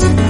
Thank you.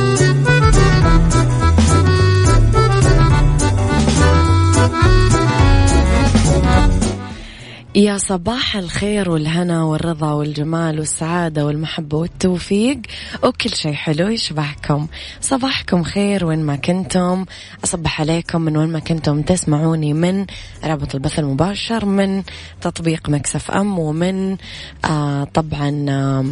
يا صباح الخير والهنا والرضا والجمال والسعادة والمحبة والتوفيق وكل شيء حلو يشبهكم. صباحكم خير وين ما كنتم. أصبح عليكم من وين ما كنتم تسمعوني من رابط البث المباشر من تطبيق مكسف أم ومن آه طبعا آه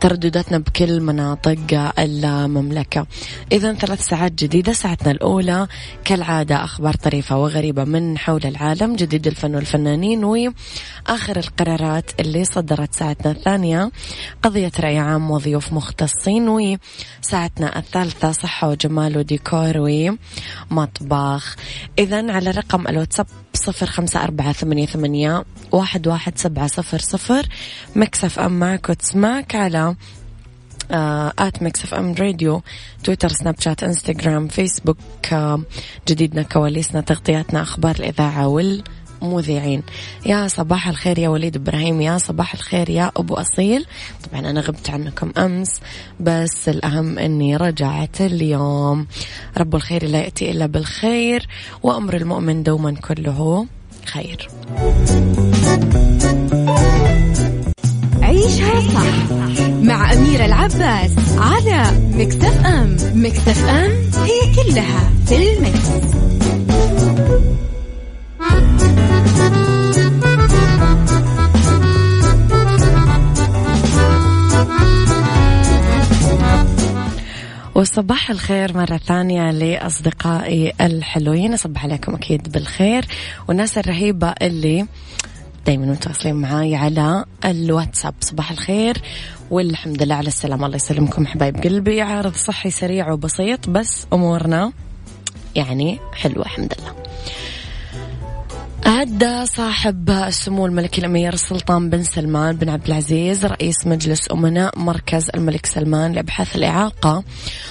تردداتنا بكل مناطق المملكة. إذا ثلاث ساعات جديدة ساعتنا الأولى. كالعادة أخبار طريفة وغريبة من حول العالم جديد الفن والفنانين وآخر القرارات اللي صدرت ساعتنا الثانية. قضية رأي عام وضيوف مختصين وساعتنا الثالثة صحة وجمال وديكور ومطبخ. إذا على رقم الواتساب صفر خمسة أربعة ثمانية, ثمانية واحد, واحد سبعة صفر صفر. Mix FM معك وتسمعك. على at Mix FM Radio تويتر سناب شات انستغرام فيسبوك جديدنا كواليسنا تغطياتنا أخبار الإذاعة والمذيعين. يا صباح الخير يا وليد إبراهيم يا صباح الخير يا أبو أصيل. طبعا أنا غبت عنكم أمس بس الأهم إني رجعت اليوم. رب الخير لا يأتي إلا بالخير وأمر المؤمن دوما كله خير. عيشها صح مع أميرة العباس على مكتف أم. مكتف أم هي كلها في المكس. وصباح الخير مرة ثانية لأصدقائي الحلوين. أصبح عليكم أكيد بالخير. والناس الرهيبة اللي دايما متواصلين معاي على الواتساب. صباح الخير والحمد لله على السلامة. الله يسلمكم حبايب قلبي. عارض صحي سريع وبسيط بس أمورنا يعني حلوة الحمد لله. أهدى صاحب السمو الملكي الأمير السلطان بن سلمان بن عبد العزيز رئيس مجلس أمناء مركز الملك سلمان لأبحاث الإعاقة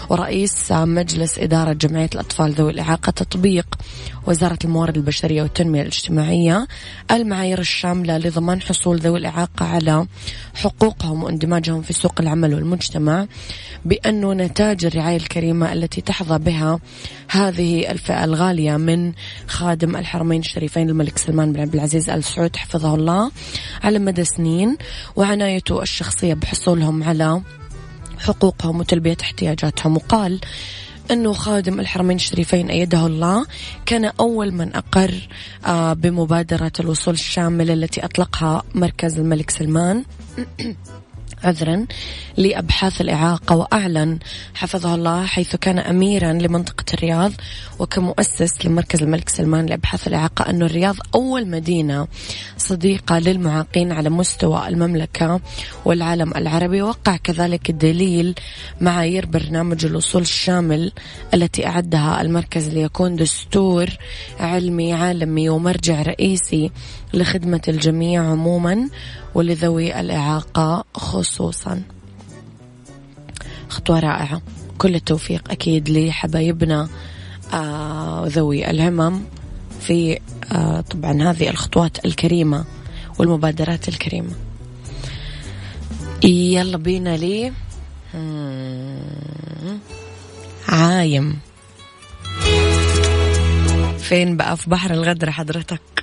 ورئيس مجلس إدارة جمعية الأطفال ذوي الإعاقة تطبيق وزارة الموارد البشرية والتنمية الاجتماعية المعايير الشاملة لضمان حصول ذوي الإعاقة على حقوقهم واندماجهم في سوق العمل والمجتمع بأنه نتاج الرعاية الكريمة التي تحظى بها هذه الفئة الغالية من خادم الحرمين الشريفين الملك سلمان بن عبد العزيز آل سعود حفظه الله على مدى سنين وعنايته الشخصية بحصولهم على حقوقهم وتلبية احتياجاتهم. وقال أنه خادم الحرمين الشريفين أيده الله كان أول من أقر بمبادرة الوصول الشاملة التي أطلقها مركز الملك سلمان. عذرا لأبحاث الإعاقة وأعلن حفظه الله حيث كان أميرا لمنطقة الرياض وكمؤسس لمركز الملك سلمان لأبحاث الإعاقة أن الرياض أول مدينة صديقة للمعاقين على مستوى المملكة والعالم العربي. وقع كذلك الدليل معايير برنامج الوصول الشامل التي أعدها المركز ليكون دستور علمي عالمي ومرجع رئيسي لخدمة الجميع عموما ولذوي الإعاقة خصوصا. خطوة رائعة. كل التوفيق أكيد لحبايبنا آه ذوي الهمم في آه طبعا هذه الخطوات الكريمة والمبادرات الكريمة. يلا بينا لي. عايم. فين بقى؟ في بحر الغدر حضرتك.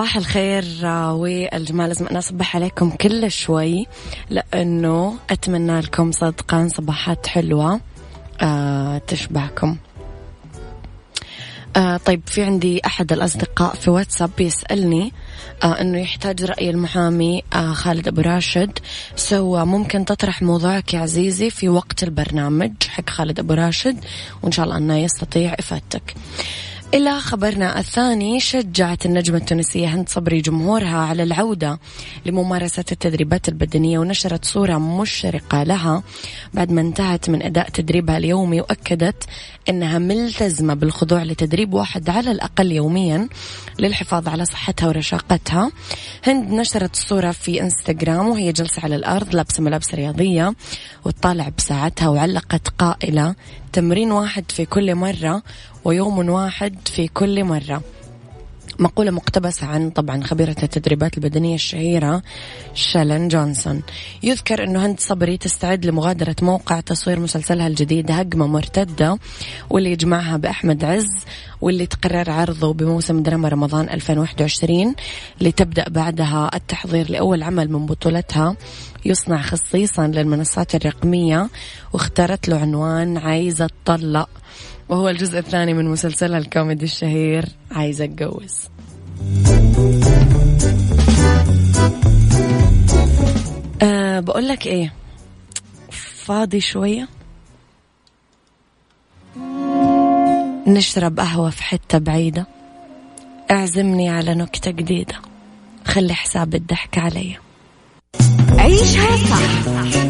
صباح الخير والجمال لازم أنا أصبح عليكم كل شوي لأنه أتمنى لكم صدقا صباحات حلوة آه تشبعكم. آه طيب في عندي أحد الأصدقاء في واتساب يسألني آه أنه يحتاج رأي المحامي خالد أبو راشد. سو ممكن تطرح موضوعك يا عزيزي في وقت البرنامج حق خالد أبو راشد وإن شاء الله أنه يستطيع إفادتك. إلى خبرنا الثاني شجعت النجمة التونسية هند صبري جمهورها على العودة لممارسة التدريبات البدنية ونشرت صورة مشرقة لها. بعد ما انتهت من أداء تدريبها اليومي وأكدت أنها ملتزمة بالخضوع لتدريب واحد على الأقل يوميا للحفاظ على صحتها ورشاقتها. هند نشرت الصورة في إنستغرام وهي جالسة على الأرض لابسة ملابس رياضية وتطالع بساعتها وعلقت قائلة تمرين واحد في كل مرة ويوم واحد في كل مرة. مقولة مقتبسة عن طبعا خبيرة التدريبات البدنية الشهيرة شالن جونسون. يذكر أنه هند صبري تستعد لمغادرة موقع تصوير مسلسلها الجديد هجمة مرتدة واللي يجمعها بأحمد عز واللي تقرر عرضه بموسم دراما رمضان 2021 لتبدأ بعدها التحضير لأول عمل من بطولتها. يصنع خصيصا للمنصات الرقمية واختارت له عنوان عايزة تطلق. وهو الجزء الثاني من مسلسلها الكوميدي الشهير عايزة اتجوز أه بقول لك إيه؟ فاضي شوية؟ نشرب قهوة في حتة بعيدة. اعزمني على نكتة جديدة. خلي حساب الضحك عليا. عيشها صح.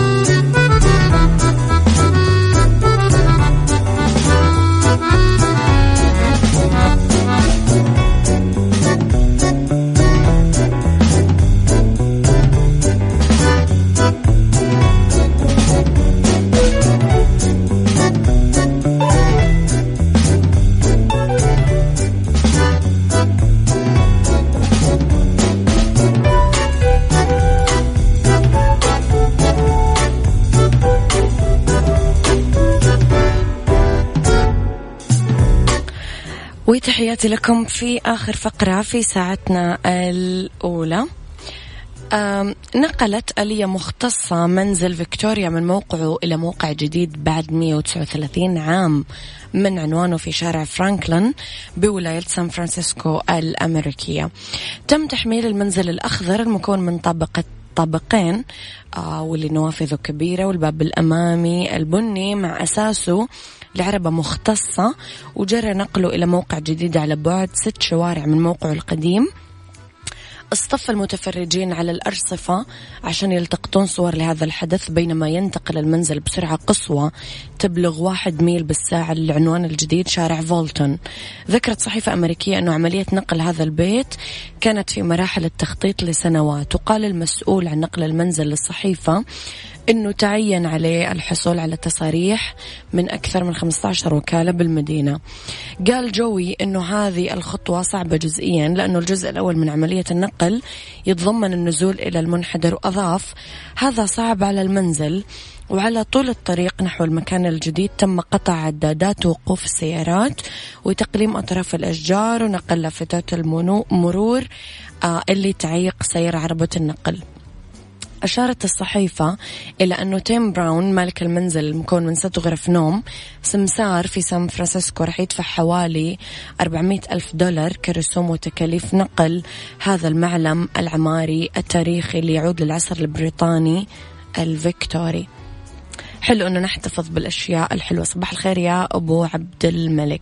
وتحياتي لكم في آخر فقرة في ساعتنا الأولى. نقلت آلية مختصة منزل فيكتوريا من موقعه إلى موقع جديد بعد 139 عام من عنوانه في شارع فرانكلين بولاية سان فرانسيسكو الأمريكية. تم تحميل المنزل الأخضر المكون من طابقة طابقين آه واللي نوافذه كبيرة والباب الأمامي البني مع أساسه لعربة مختصة وجرى نقله إلى موقع جديد على بعد ست شوارع من موقعه القديم. أصطف المتفرجين على الأرصفة عشان يلتقطون صور لهذا الحدث بينما ينتقل المنزل بسرعة قصوى تبلغ واحد ميل بالساعة للعنوان الجديد شارع فولتون. ذكرت صحيفة أمريكية أنه عملية نقل هذا البيت كانت في مراحل التخطيط لسنوات وقال المسؤول عن نقل المنزل للصحيفة أنه تعين عليه الحصول على تصاريح من أكثر من 15 وكالة بالمدينة. قال جوي أنه هذه الخطوة صعبة جزئيا لأنه الجزء الأول من عملية النقل يتضمن النزول إلى المنحدر وأضاف هذا صعب على المنزل وعلى طول الطريق نحو المكان الجديد. تم قطع عدادات وقوف السيارات وتقليم أطراف الأشجار ونقل لافتات المرور آه، اللي تعيق سير عربة النقل. أشارت الصحيفة إلى أنه تيم براون مالك المنزل المكون من ست غرف نوم سمسار في سان فرانسيسكو رح يدفع حوالي 400 ألف دولار كرسوم وتكاليف نقل هذا المعلم العماري التاريخي اللي يعود للعصر البريطاني الفيكتوري. حلو أنه نحتفظ بالأشياء الحلوة. صباح الخير يا أبو عبد الملك.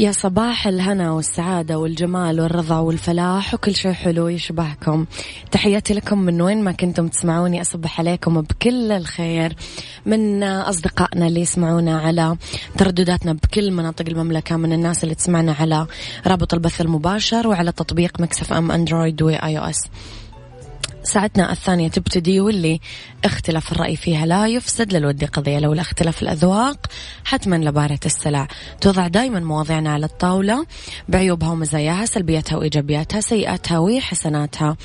يا صباح الهنا والسعادة والجمال والرضا والفلاح وكل شيء حلو يشبهكم. تحياتي لكم من وين ما كنتم تسمعوني أصبح عليكم بكل الخير. من أصدقائنا اللي يسمعونا على تردداتنا بكل مناطق المملكة من الناس اللي تسمعنا على رابط البث المباشر وعلى تطبيق Mix FM أندرويد و iOS ساعتنا الثانية تبتدي واللي اختلاف الرأي فيها لا يفسد للود قضية لو اختلاف الأذواق. حتما لبارة السلع. توضع دائما مواضيعنا على الطاولة. بعيوبها ومزاياها سلبياتها وإيجابياتها سيئاتها وحسناتها.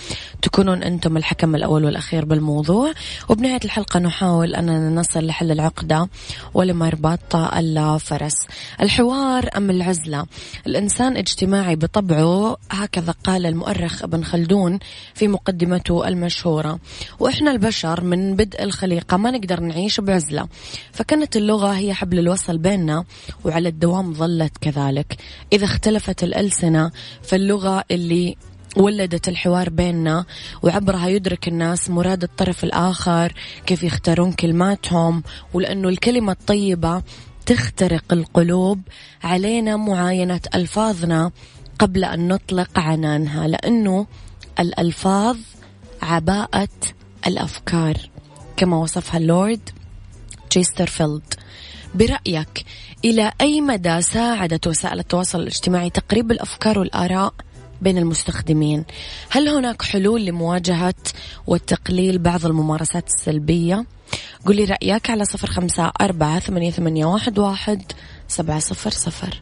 تكونون أنتم الحكم الأول والأخير بالموضوع. وبنهاية الحلقة نحاول أننا نصل لحل العقدة ولمربط الفرس الحوار أم العزلة؟ الإنسان اجتماعي بطبعه هكذا قال المؤرخ ابن خلدون في مقدمته المشهورة. وإحنا البشر من بدء الخليقة ما نقدر نعيش بعزلة. فكانت اللغة هي حبل الوصل بيننا وعلى الدوام ظلت كذلك. إذا اختلفت الألسنة فاللغة اللي ولدت الحوار بيننا وعبرها يدرك الناس مراد الطرف الآخر كيف يختارون كلماتهم ولأنه الكلمة الطيبة تخترق القلوب علينا معاينة ألفاظنا قبل أن نطلق عنانها. لأنه الألفاظ عباءة الأفكار كما وصفها اللورد تشيسترفيلد. برأيك إلى أي مدى ساعدت وسائل التواصل الاجتماعي تقريب الأفكار والآراء بين المستخدمين؟ هل هناك حلول لمواجهة والتقليل بعض الممارسات السلبية؟ قولي رأيك على صفر خمسة أربعة ثمانية, ثمانية واحد, واحد سبعة صفر صفر.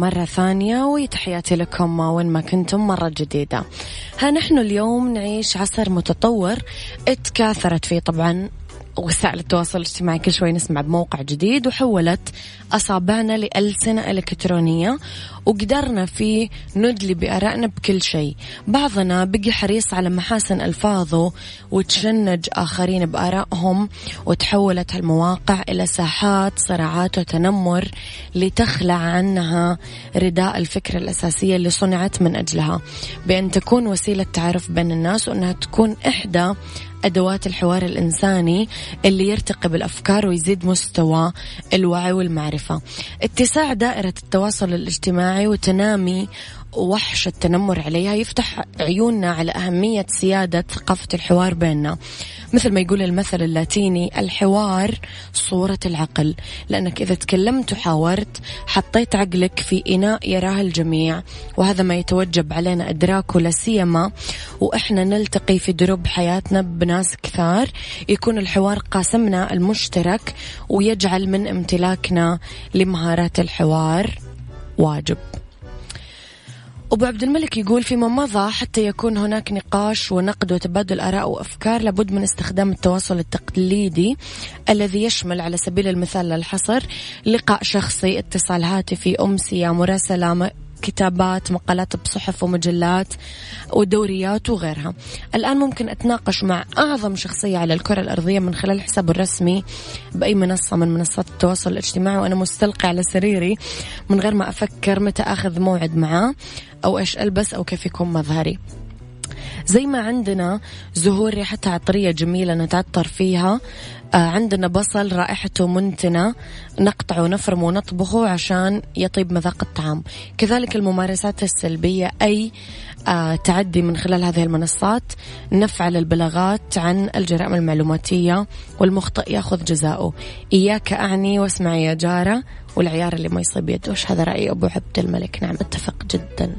مرة ثانية وتحياتي لكم وين ما كنتم مرة جديدة. ها نحن اليوم نعيش عصر متطور اتكاثرت فيه طبعا وسائل التواصل الاجتماعي كل شوي نسمع بموقع جديد وحولت أصابعنا لألسنة إلكترونية وقدرنا فيه ندلي بآرائنا بكل شيء. بعضنا بقي حريص على محاسن ألفاظه وتشنج آخرين بآرائهم وتحولت المواقع إلى ساحات صراعات وتنمر لتخلع عنها رداء الفكرة الأساسية اللي صنعت من أجلها. بأن تكون وسيلة تعرف بين الناس وأنها تكون إحدى أدوات الحوار الإنساني اللي يرتقي بالأفكار ويزيد مستوى الوعي والمعرفة. اتساع دائرة التواصل الاجتماعي وتنامي وحش التنمر عليها. يفتح عيوننا على أهمية سيادة ثقافة الحوار بيننا. مثل ما يقول المثل اللاتيني الحوار صورة العقل. لأنك إذا تكلمت وحاورت حطيت عقلك في إناء يراه الجميع. وهذا ما يتوجب علينا إدراكه لسيما وإحنا نلتقي في دروب حياتنا بناس كثار. يكون الحوار قاسمنا المشترك ويجعل من امتلاكنا لمهارات الحوار واجب. أبو عبد الملك يقول فيما مضى حتى يكون هناك نقاش ونقد وتبادل آراء وأفكار لابد من استخدام التواصل التقليدي الذي يشمل على سبيل المثال للحصر لقاء شخصي اتصال هاتفي أمسية مراسلة كتابات مقالات بصحف ومجلات ودوريات وغيرها. الآن ممكن أتناقش مع أعظم شخصية على الكرة الأرضية من خلال حسابه الرسمي بأي منصة من منصات التواصل الاجتماعي وأنا مستلقي على سريري من غير ما أفكر متى أخذ موعد معاه أو إيش ألبس أو كيف يكون مظهري. زي ما عندنا زهور ريحتها عطرية جميلة نتعطر فيها. آه عندنا بصل رائحته منتنة. نقطعه ونفرمه ونطبخه عشان يطيب مذاق الطعام. كذلك الممارسات السلبية أي آه تعدي من خلال هذه المنصات. نفعل البلاغات عن الجرائم المعلوماتية والمخطئ يأخذ جزاؤه. إياك أعني واسمعي يا جارة والعيار اللي ما يصيب يدوش هذا رأي أبو عبد الملك؟ نعم أتفق جدا.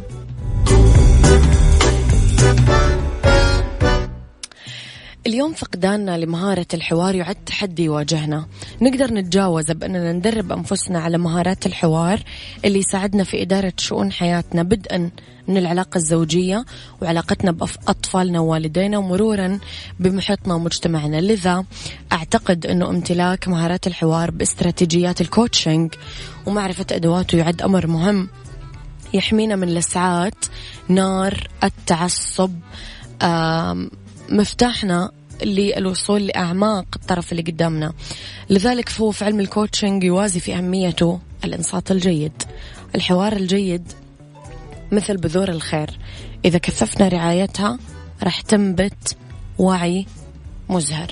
اليوم فقداننا لمهارة الحوار يعد تحدي يواجهنا. نقدر نتجاوز بأننا ندرب أنفسنا على مهارات الحوار اللي يساعدنا في إدارة شؤون حياتنا بدءا من العلاقة الزوجية وعلاقتنا بأطفالنا ووالدينا ومرورا بمحيطنا ومجتمعنا. لذا أعتقد أنه امتلاك مهارات الحوار باستراتيجيات الكوتشنج ومعرفة أدواته يعد أمر مهم. يحمينا من لسعات نار التعصب مفتاحنا للوصول لأعماق الطرف اللي قدامنا. لذلك فهو في علم الكوتشنج يوازي في أهميته الإنصات الجيد. الحوار الجيد مثل بذور الخير. إذا كثفنا رعايتها راح تنبت وعي مزهر.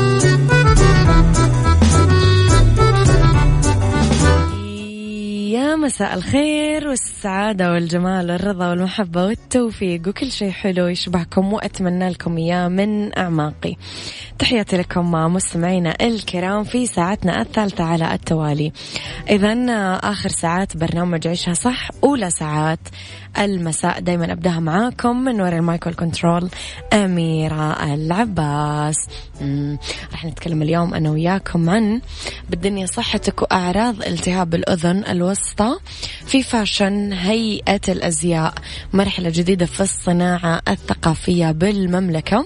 مساء الخير والسعادة والجمال والرضا والمحبة والتوفيق وكل شيء حلو يشبهكم وأتمنى لكم إياه من أعماقي. تحياتي لكم مستمعينا الكرام في ساعتنا الثالثة على التوالي. إذا آخر ساعات برنامج عيشها صح أولى ساعات. المساء دايما أبدأها معاكم من وراء ال mic وال control أميرة العباس. راح نتكلم اليوم أنا وياكم عن بالدنيا صحتك وأعراض التهاب الأذن الوسطى في fashion هيئة الأزياء مرحلة جديدة في الصناعة الثقافية بالمملكة.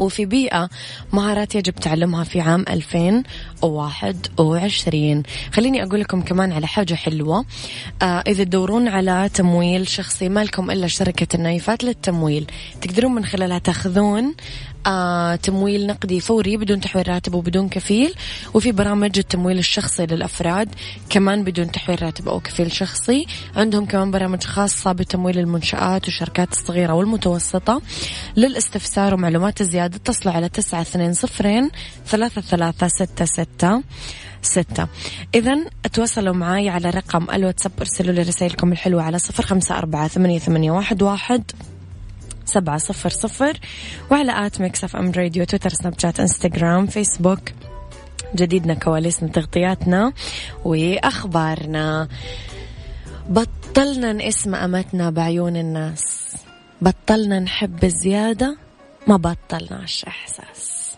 وفي بيئة مهارات يجب تعلمها في عام 2021 خليني أقول لكم كمان على حاجة حلوة. آه إذا تدورون على تمويل شخصي ما لكم إلا شركة النايفات للتمويل. تقدرون من خلالها تاخذون آه تمويل نقدي فوري بدون تحويل راتب وبدون كفيل. وفي برامج التمويل الشخصي للأفراد كمان بدون تحويل راتب أو كفيل شخصي. عندهم كمان برامج خاصة بتمويل المنشآت والشركات الصغيرة والمتوسطة للاستفسار ومعلومات زيادة. اتصلوا على تسعة اثنين صفرين ثلاثة ثلاثة ستة ستة. ستة إذا تواصلوا معي على رقم الواتساب ارسلوا لي رسائلكم الحلوة على صفر خمسة أربعة ثمانية, ثمانية واحد, واحد. سبعة صفر صفر. وعلى at Mix FM Radio تويتر سناب شات إنستغرام فيسبوك. جديدنا كواليسنا تغطياتنا وأخبارنا. بطلنا نقسم أمتنا بعيون الناس. بطلنا نحب الزيادة ما بطلناش إحساس.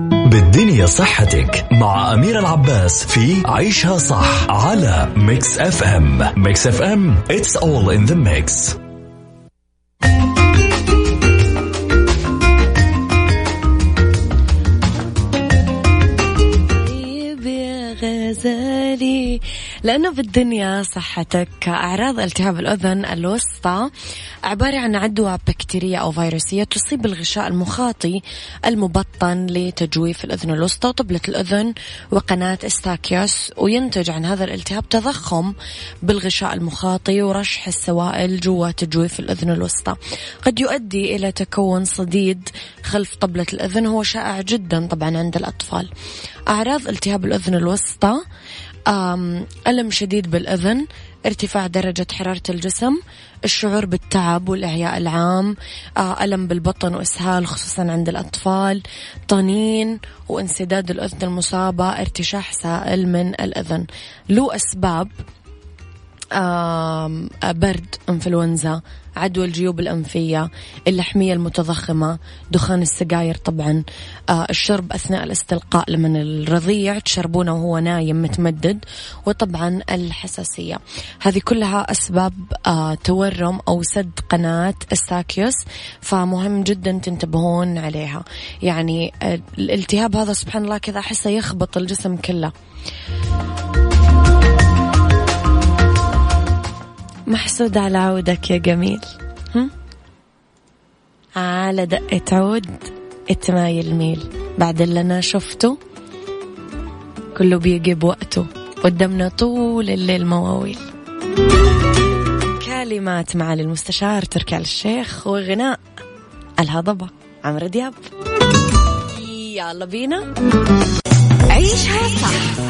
بالدنيا صحتك مع أميرة العباس في عيشها صح على Mix FM. Mix FM it's all in the mix. أعزائي الآن في الدنيا صحتك أعراض التهاب الأذن الوسطى عبارة عن عدوى بكتيرية أو فيروسية تصيب الغشاء المخاطي المبطن لتجويف الأذن الوسطى وطبلة الأذن وقناة إستاكيوس وينتج عن هذا الالتهاب تضخم بالغشاء المخاطي ورشح السوائل جوا تجويف الأذن الوسطى. قد يؤدي إلى تكون صديد خلف طبلة الأذن هو شائع جدا طبعا عند الأطفال. أعراض التهاب الأذن الوسطى ألم شديد بالأذن ارتفاع درجة حرارة الجسم الشعور بالتعب والإعياء العام آه، ألم بالبطن وإسهال خصوصا عند الأطفال طنين وانسداد الأذن المصابة ارتشاح سائل من الأذن. له أسباب برد إنفلونزا عدوى الجيوب الأنفية اللحمية المتضخمة دخان السجاير طبعا آه الشرب أثناء الاستلقاء لمن الرضيع تشربونه وهو نايم متمدد وطبعا الحساسية. هذه كلها أسباب آه تورم أو سد قناة الساكيوس فمهم جدا تنتبهون عليها. يعني آه الالتهاب هذا سبحان الله كذا أحسه يخبط الجسم كله. محسود على عودك يا جميل. هم؟ على دقة عود اتمايل ميل بعد اللي أنا شفته كله بيجي بوقته قدامنا طول الليل مواويل. كلمات معالي المستشار تركي آل الشيخ وغناء الهضبة عمرو دياب. يلا بينا. عيشها صح.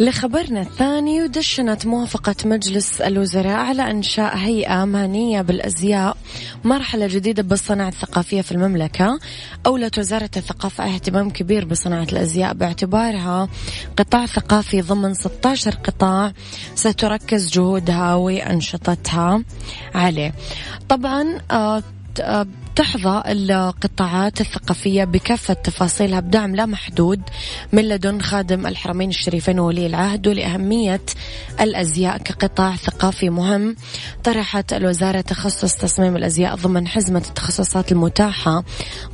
لخبرنا الثاني ودشنت موافقة مجلس الوزراء على إنشاء هيئة مهنية بالأزياء مرحلة جديدة بالصناعة الثقافية في المملكة. أولت وزارة الثقافة اهتمام كبير بصناعة الأزياء باعتبارها قطاع ثقافي ضمن 16 قطاع ستركز جهودها وأنشطتها عليه. طبعا آه، آه، تحظى القطاعات الثقافية بكافة تفاصيلها بدعم لا محدود من لدن خادم الحرمين الشريفين وولي العهد ولأهمية الأزياء كقطاع ثقافي مهم. طرحت الوزارة تخصص تصميم الأزياء ضمن حزمة التخصصات المتاحة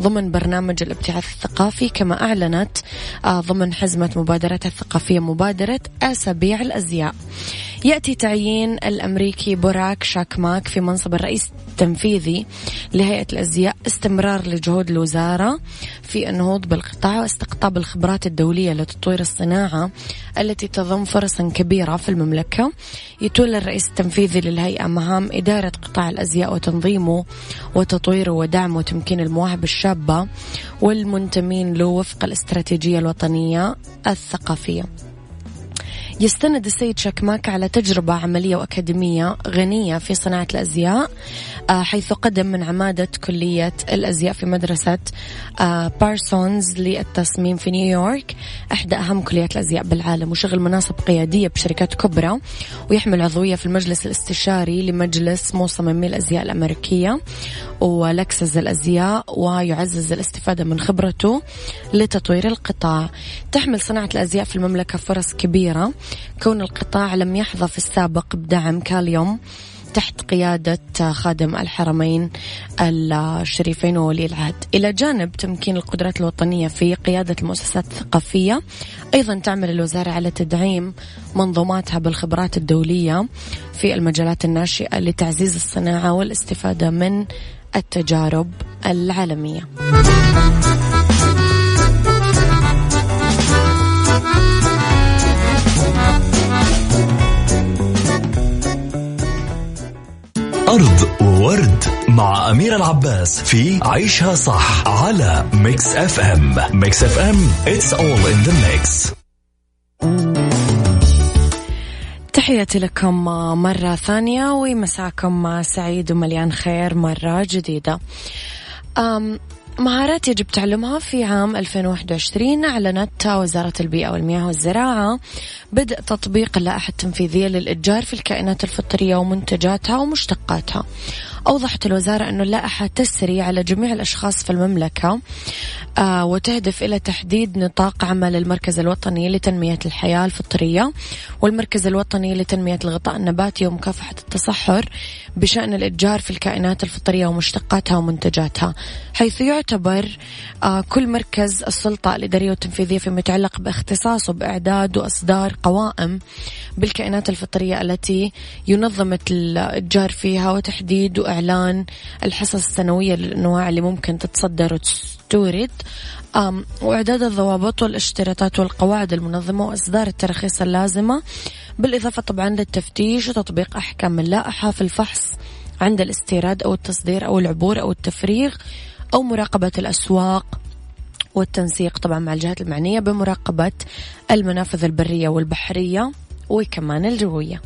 ضمن برنامج الابتعاث الثقافي كما أعلنت آه، ضمن حزمة مبادرتها الثقافية مبادرة أسابيع الأزياء. يأتي تعيين الأمريكي براك شاكماك في منصب الرئيس التنفيذي لهيئة الأزياء استمرار لجهود الوزارة في النهوض بالقطاع واستقطاب الخبرات الدولية لتطوير الصناعة التي تضم فرصا كبيرة في المملكة يتولى الرئيس التنفيذي للهيئة مهام إدارة قطاع الأزياء وتنظيمه وتطويره ودعم وتمكين المواهب الشابة والمنتمين له وفق الاستراتيجية الوطنية الثقافية. يستند السيد شكماك على تجربة عملية وأكاديمية غنية في صناعة الأزياء آه، حيث قدم من عمادة كلية الأزياء في مدرسة آه، بارسونز للتصميم في نيويورك إحدى أهم كليات الأزياء بالعالم وشغل مناصب قيادية بشركات كبرى ويحمل عضوية في المجلس الاستشاري لمجلس مصممي الأزياء الأمريكية ولكسز الأزياء ويعزز الاستفادة من خبرته لتطوير القطاع. تحمل صناعة الأزياء في المملكة فرص كبيرة. كون القطاع لم يحظى في السابق بدعم كاليوم تحت قيادة خادم الحرمين الشريفين وولي العهد. إلى جانب تمكين القدرات الوطنية في قيادة المؤسسات الثقافية أيضا تعمل الوزارة على تدعيم منظوماتها بالخبرات الدولية في المجالات الناشئة لتعزيز الصناعة والاستفادة من التجارب العالمية. أرض وورد مع أميرة العباس في عيشها صح على Mix FM Mix FM it's all in the mix. تحياتي لكم مرة ثانية ومساكم سعيد ومليان خير مرة جديدة. مهارات يجب تعلمها في عام 2021 أعلنت وزارة البيئة والمياه والزراعة بدء تطبيق اللائحة التنفيذية للإتجار في الكائنات الفطرية ومنتجاتها ومشتقاتها. أوضحت الوزارة أن اللائحة تسري على جميع الأشخاص في المملكة آه وتهدف إلى تحديد نطاق عمل المركز الوطني لتنمية الحياة الفطرية والمركز الوطني لتنمية الغطاء النباتي ومكافحة التصحر بشأن الإتجار في الكائنات الفطرية ومشتقاتها ومنتجاتها حيث يعتبر آه كل مركز السلطة الإدارية والتنفيذية فيما يتعلق باختصاصه بإعداد وإصدار قوائم بالكائنات الفطرية التي ينظم الإتجار فيها وتحديد وإعلان الحصص السنوية للأنواع اللي ممكن تتصدر وتستورد. وإعداد الضوابط والاشتراطات والقواعد المنظمة وإصدار التراخيص اللازمة. بالإضافة طبعا للتفتيش وتطبيق أحكام اللائحة في الفحص عند الاستيراد أو التصدير أو العبور أو التفريغ أو مراقبة الأسواق والتنسيق طبعا مع الجهات المعنية بمراقبة المنافذ البرية والبحرية وكمان الجوية.